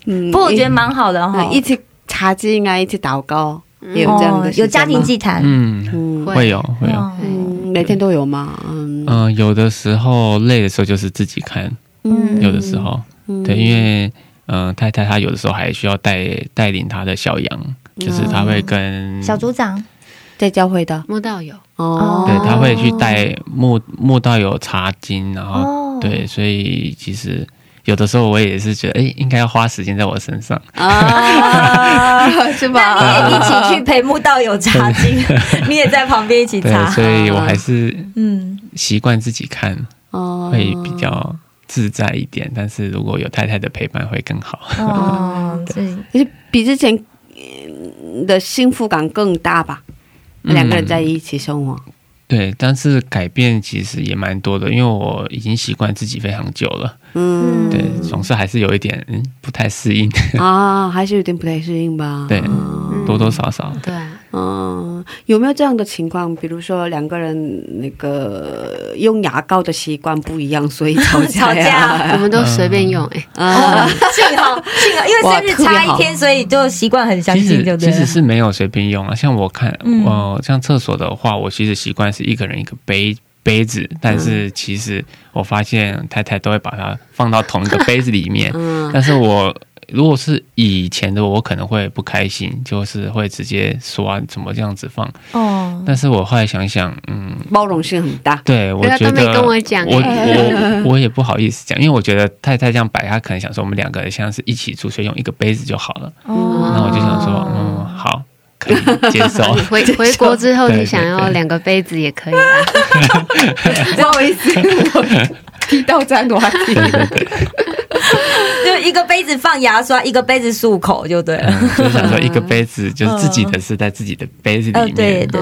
S2: 嗯，不过我觉得蛮好的哈，
S1: 一起查经啊，一起祷告，有这样的，
S2: 有家庭祭坛，
S7: 嗯，会。有会有，
S1: 嗯，每天都有吗？
S7: 嗯，有的时候累的时候就是自己看，嗯，有的时候，对，因为。嗯，太太她有的时候还需要带带领她的小羊，就是她会跟
S2: 小组长？
S1: 在教会的。
S6: 牧道友。
S7: 哦，对，他会去带牧牧道友查经，然后对，所以其实有的时候我也是觉得，哎，应该要花时间在我身上。
S2: 啊，*laughs* 是吧？那你也一起去陪牧道友查经，*laughs* 你也在旁边一起查，
S7: 所以我还是嗯。习惯自己看哦，会比较。自在一点，但是如果有太太的陪伴会更好。哦，*laughs*
S1: 对，就是比之前的幸福感更大吧？两个人在一起生活。
S7: 对，但是改变其实也蛮多的，因为我已经习惯自己非常久了。嗯，对，总是还是有一点嗯不太适应 *laughs*
S1: 啊，还是有点不太适应吧？
S7: 对，多多少少。
S6: 对。
S1: 嗯，有没有这样的情况？比如说两个人那个用牙膏的习惯不一样，所以吵架
S2: 呀？*laughs* *laughs*
S6: 我们都随便用哎。
S2: 啊，幸好幸好，因为生日差一天，所以就习惯很相近，对不
S7: 对？其实是没有随便用啊。像我看，哦，像厕所的话，我其实习惯是一个人一个杯杯子，但是其实我发现太太都会把它放到同一个 *laughs* 杯子里面，嗯但是我。如果是以前的我，可能会不开心，就是会直接说啊，怎么这样子放？哦，但是我后来想想，嗯，
S1: 包容性很大。
S7: 对，我觉得
S6: 跟我讲，
S7: 我我 *laughs* 我也不好意思讲，因为我觉得太太这样摆，她可能想说我们两个人像是一起住，所以用一个杯子就好了。哦，那我就想说，嗯，好，可以接受。*laughs*
S6: 回回国之后，你想要两个杯子也可以啊。*laughs*
S1: 不好意思，我提到这样的话题。
S2: 就一个杯子放牙刷，一个杯子漱口就对了。
S7: 就想说一个杯子就是自己的是在自己的杯子里面。
S2: 对对对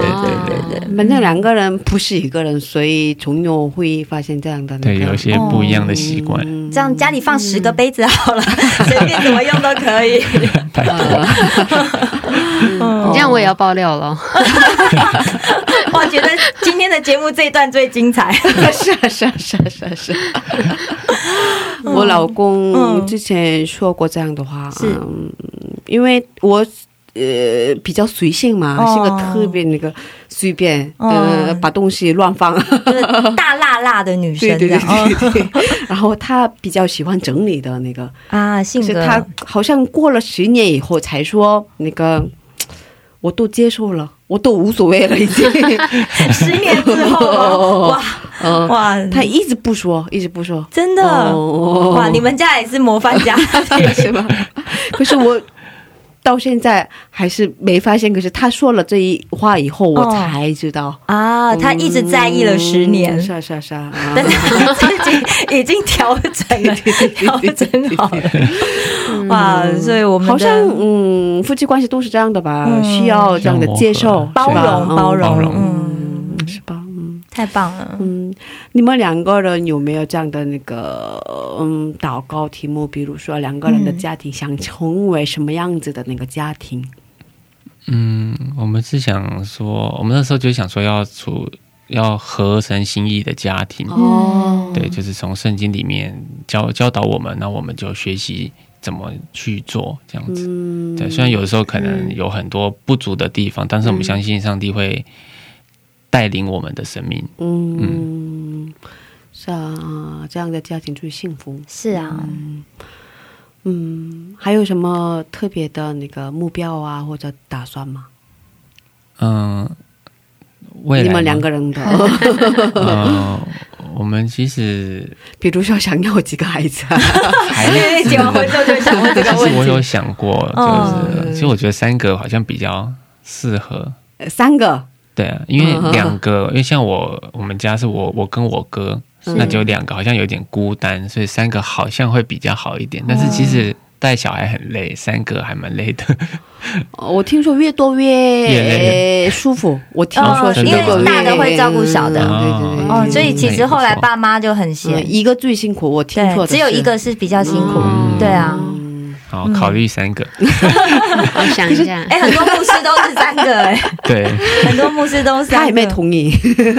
S2: 对对，
S1: 反正两个人不是一个人，所以总有会发现这样的。
S7: 对，有些不一样的习惯。
S2: 这样家里放十个杯子好了，随便怎么用都可以。*laughs* *laughs*
S6: 这样我也要爆料了。*laughs*
S2: 我觉得今天的节目这一段最精彩。
S1: 是啊是啊是啊是啊是。我老公之前说过这样的话，嗯，因为我呃比较随性嘛，性格特别那个随便，呃把东西乱放，就是
S2: 大辣辣的女生，*laughs*
S1: 对对对对。*laughs* 然后她比较喜欢整理的那个
S2: 啊性格，
S1: 她好像过了十年以后才说那个。我都接受了，我都无所谓了，已经。*laughs*
S2: 十年之后，哇
S1: 哇，他一直不说，一直不说，
S2: 真的哇！你们家也是模范家庭是吧？
S1: 可是我到现在还是没发现。可是他说了这一话以后，我才知道
S2: 啊，他一直在意了十年，
S1: 是啊是啊是啊，
S2: 但是 *laughs* 自己已经调整了，调整好了。哇，所以我们
S1: 好像嗯，夫妻关系都是这样的吧？需要这样的接受、
S2: 包容、包容，
S1: 嗯，是吧？
S2: 太棒了，
S1: 嗯，你们两个人有没有这样的那个嗯祷告题目？比如说两个人的家庭想成为什么样子的那个家庭？
S7: 嗯，我们是想说，我们那时候就想说要出要合成心意的家庭哦，对，就是从圣经里面教教导我们，那我们就学习怎么去做这样子。对，虽然有的时候可能有很多不足的地方，但是我们相信上帝会。带领我们的生命，嗯，
S1: 是啊，这样的家庭最幸福。
S2: 是啊，
S1: 嗯，还有什么特别的那个目标啊，或者打算吗？
S7: 嗯，你
S1: 们两个人的，
S7: 嗯，*laughs* 我们其实，
S1: 比如说想要几个孩子，
S2: 孩子结完婚之后就想问这个问题。
S7: 我有想过，就是其实我觉得三个好像比较适合，
S1: 三个。
S7: 对啊，因为两个，因为像我，我们家是我，我跟我哥，那就两个，好像有点孤单，所以三个好像会比较好一点。但是其实带小孩很累，三个还蛮累的。
S1: 我听说越多越舒服，我听说是
S2: 因为大的会照顾小的，对对对。哦，所以其实后来爸妈就很闲，
S1: 一个最辛苦，我听说
S2: 只有一个是比较辛苦，对啊。
S7: 好，考虑三个。*laughs*
S6: 我想一下，
S2: 哎，很多牧师都是三个，哎，
S7: 对，
S2: 很多牧师都是。
S1: 他还没同意，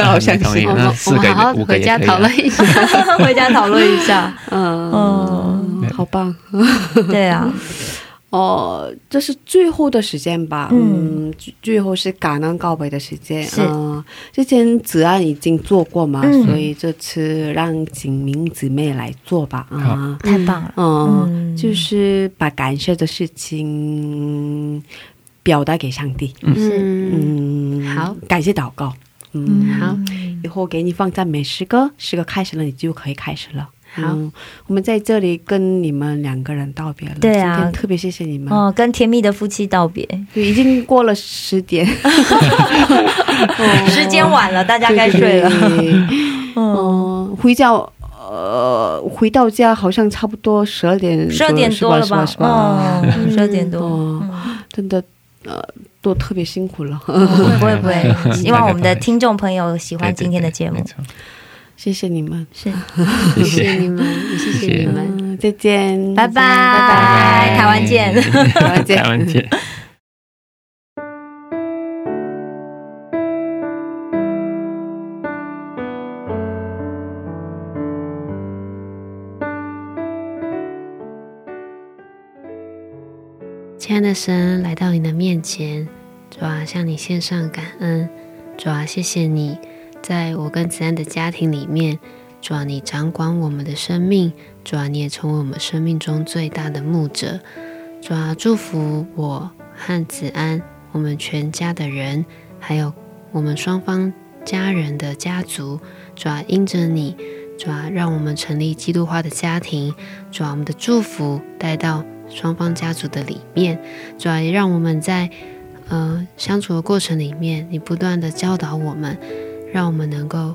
S7: 好像同意。那四个、五个
S6: 回家讨论一下，*laughs*
S2: 回家讨论一下。嗯 *laughs*
S1: 嗯，好棒。
S2: 对啊。
S1: 哦，这是最后的时间吧？嗯，最后是感恩告白的时间。是，之前子安已经做过嘛，所以这次让景明姊妹来做吧。
S2: 啊，太棒了。
S1: 嗯，就是把感谢的事情表达给上帝。
S6: 嗯，好，
S1: 感谢祷告。
S6: 嗯，好，
S1: 以后给你放赞美诗歌，诗歌开始了，你就可以开始了。好，我们在这里跟你们两个人道别了。对啊，特别谢谢你们
S2: 哦，跟甜蜜的夫妻道别。
S1: 已经过了十点，*laughs*
S2: 时间晚了，大家该睡了。
S1: 嗯，回家，呃，回到家好像差不多十二点，
S2: 十二点多了吧？
S1: 是吧？
S2: 十二点多，
S1: 真的，呃，都特别辛苦了。不
S2: 会不会，*laughs* 希望我们的听众朋友喜欢今天的节目。
S1: 谢谢你们，
S2: 是
S6: 谢。谢你们，谢谢。*laughs* 你们，
S1: 再见，
S2: 拜拜，拜拜，台湾见，
S1: 台湾见，
S7: 台湾见。
S6: 亲爱的神，来到你的面前，主啊，向你献上感恩，主啊，谢谢你。在我跟子安的家庭里面，主啊，你掌管我们的生命，主啊，你也成为我们生命中最大的牧者，主啊，祝福我和子安，我们全家的人，还有我们双方家人的家族，主啊，因着你，主啊，让我们成立基督化的家庭，主啊，我们的祝福带到双方家族的里面，主啊，也让我们在呃相处的过程里面，你不断的教导我们。让我们能够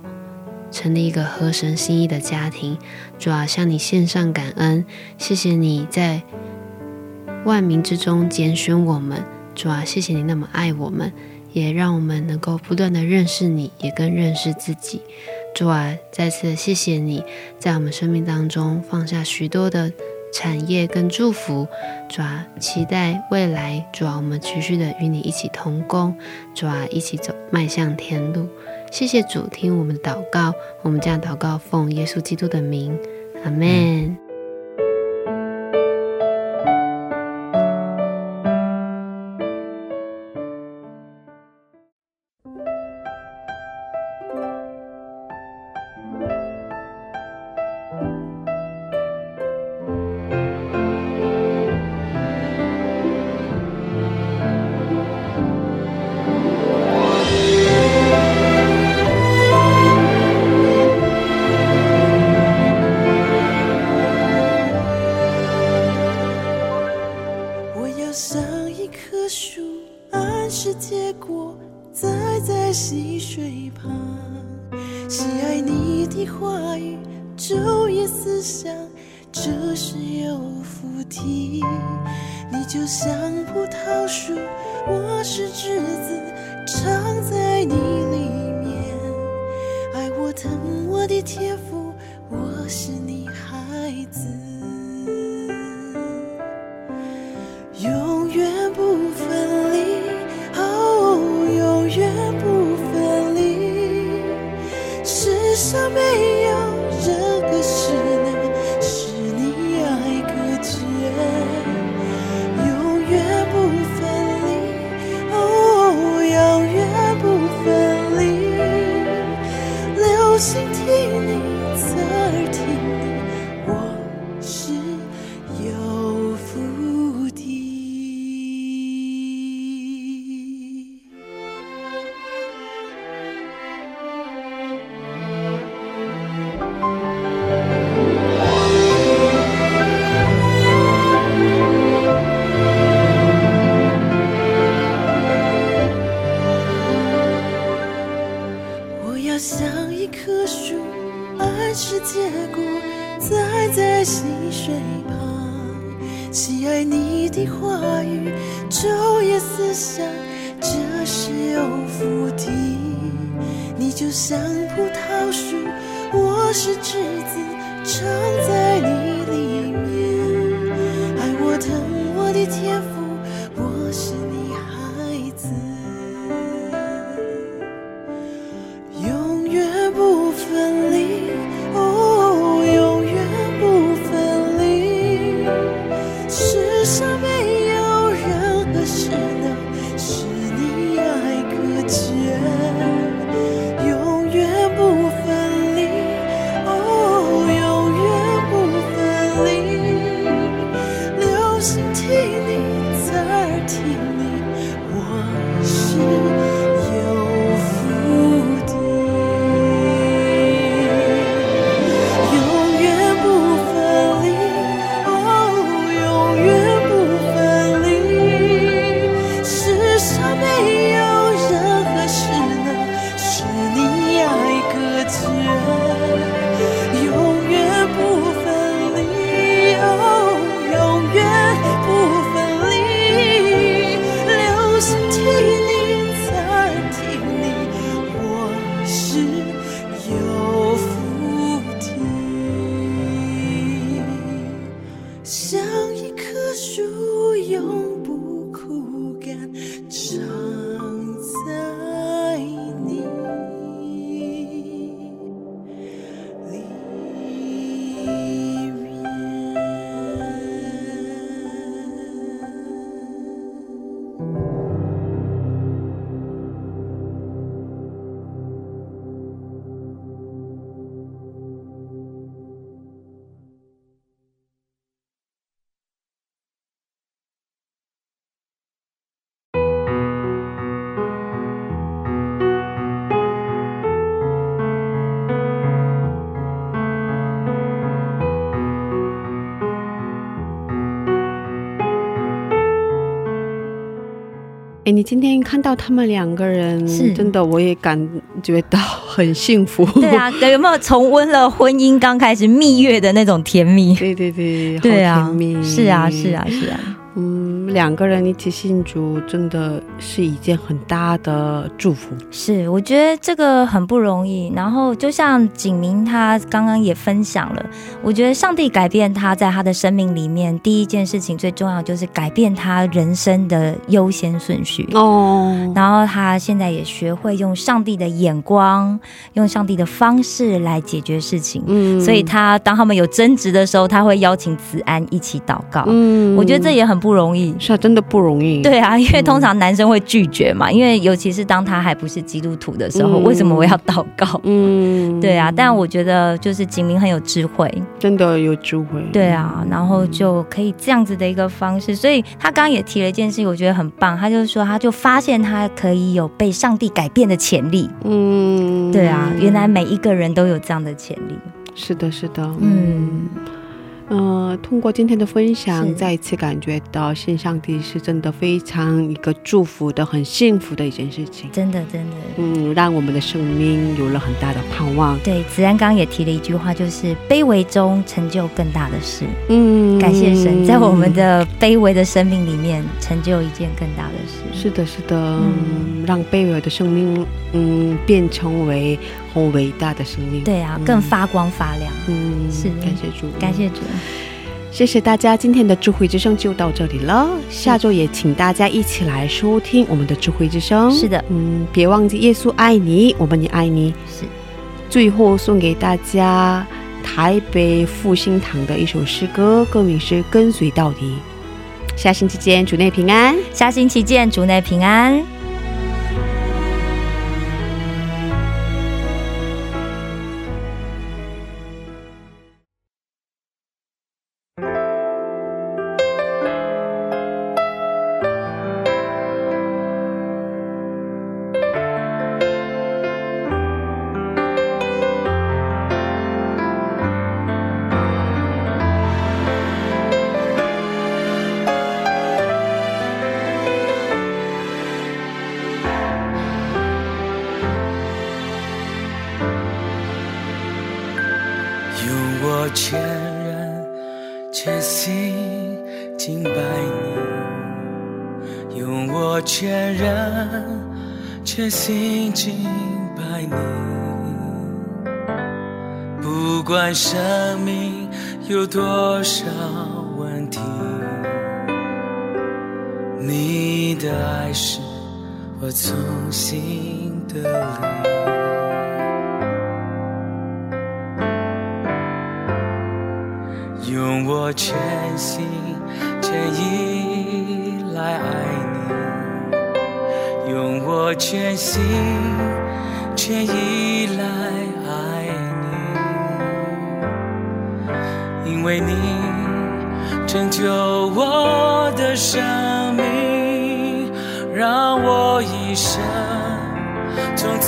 S6: 成立一个合神心意的家庭，主啊，向你献上感恩，谢谢你在万民之中拣选我们，主啊，谢谢你那么爱我们，也让我们能够不断的认识你，也更认识自己，主啊，再次谢谢你在我们生命当中放下许多的产业跟祝福，主啊，期待未来，主啊，我们持续的与你一起同工，主啊，一起走迈向天路。谢谢主听我们的祷告，我们这样祷告，奉耶稣基督的名，阿门。
S9: 你
S1: 今天看到他们两个人，
S2: 是
S1: 真的我也感觉到很幸福。*laughs*
S2: 对啊，有没有重温了婚姻刚开始蜜月的那种甜蜜？
S1: 对对对，
S2: 对啊
S1: 好甜蜜，
S2: 是啊，是啊，是啊。
S1: 嗯，两个人一起信主，真的是一件很大的祝福。
S2: 是，我觉得这个很不容易。然后，就像景明他刚刚也分享了，我觉得上帝改变他在他的生命里面，第一件事情最重要就是改变他人生的优先顺序。
S1: 哦，
S2: 然后他现在也学会用上帝的眼光，用上帝的方式来解决事情。
S1: 嗯
S2: 所以他当他们有争执的时候，他会邀请子安一起祷告。
S1: 嗯
S2: 我觉得这也很不容易。
S1: 是啊，真的不容易。
S2: 对啊，因为通常男生会拒绝嘛，因为尤其是当他还不是基督徒的时候，
S1: 嗯
S2: 为什么我要祷告？
S1: 嗯，
S2: 对啊，但我觉得就是景明很有智慧，
S1: 真的有智慧。
S2: 对啊，然后就可以这样子的一个方式，所以他刚刚也提了一件事情，我觉得很棒，他就是说，他就发现他可以有被上帝改变的潜力。
S1: 嗯，
S2: 对啊，原来每一个人都有这样的潜力。
S1: 是的，是的，
S2: 嗯，
S1: 呃，通过今天的分享，再一次感觉到信上帝是真的非常一个祝福的、很幸福的一件事情。
S2: 真的，真的，
S1: 嗯，让我们的生命有了很大的盼望。
S2: 对，子安刚刚也提了一句话，就是卑微中成就更大的事。嗯，感谢神，在我们的卑微的生命里面成就一件更大的事。
S1: 是的，是的，嗯，让卑微的生命，嗯，变成为很伟大的生命。
S2: 对啊，更发光发亮。
S1: 嗯，是，感谢主，
S2: 感谢主。
S1: 谢谢大家，今天的智慧之声就到这里了。下周也请大家一起来收听我们的智慧之声。
S2: 是的，
S1: 嗯，别忘记耶稣爱你，我们也爱你。
S2: 是。
S1: 最后送给大家台北复兴堂的一首诗歌，歌名是《跟随到底》。下星期见，主内平安。
S2: 下星期见，主内平安。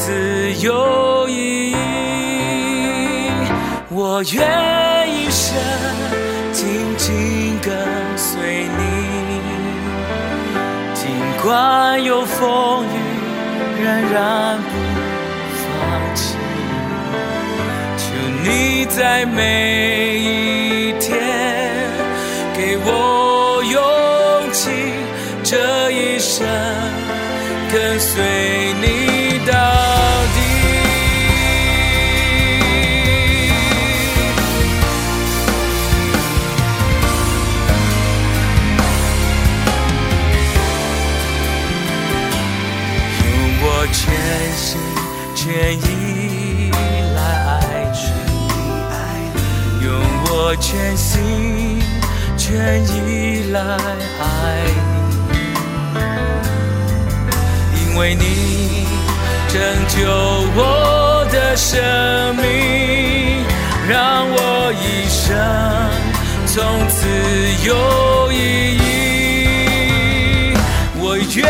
S3: 从此有意义。我愿一生紧紧跟随你，尽管有风雨，仍然不放弃。求你在每一天。给我勇气，这一生跟随你到底。用我全心全意来爱你，用我全心。全意来爱你，因为你拯救我的生命，让我一生从此有意义。我愿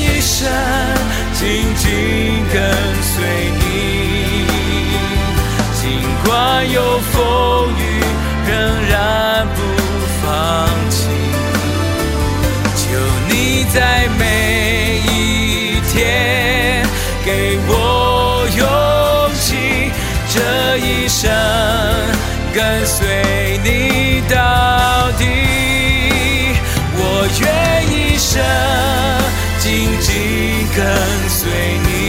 S3: 一生紧紧跟随你，尽管有风雨，仍然不。跟随你到底。我愿一生紧紧跟随你，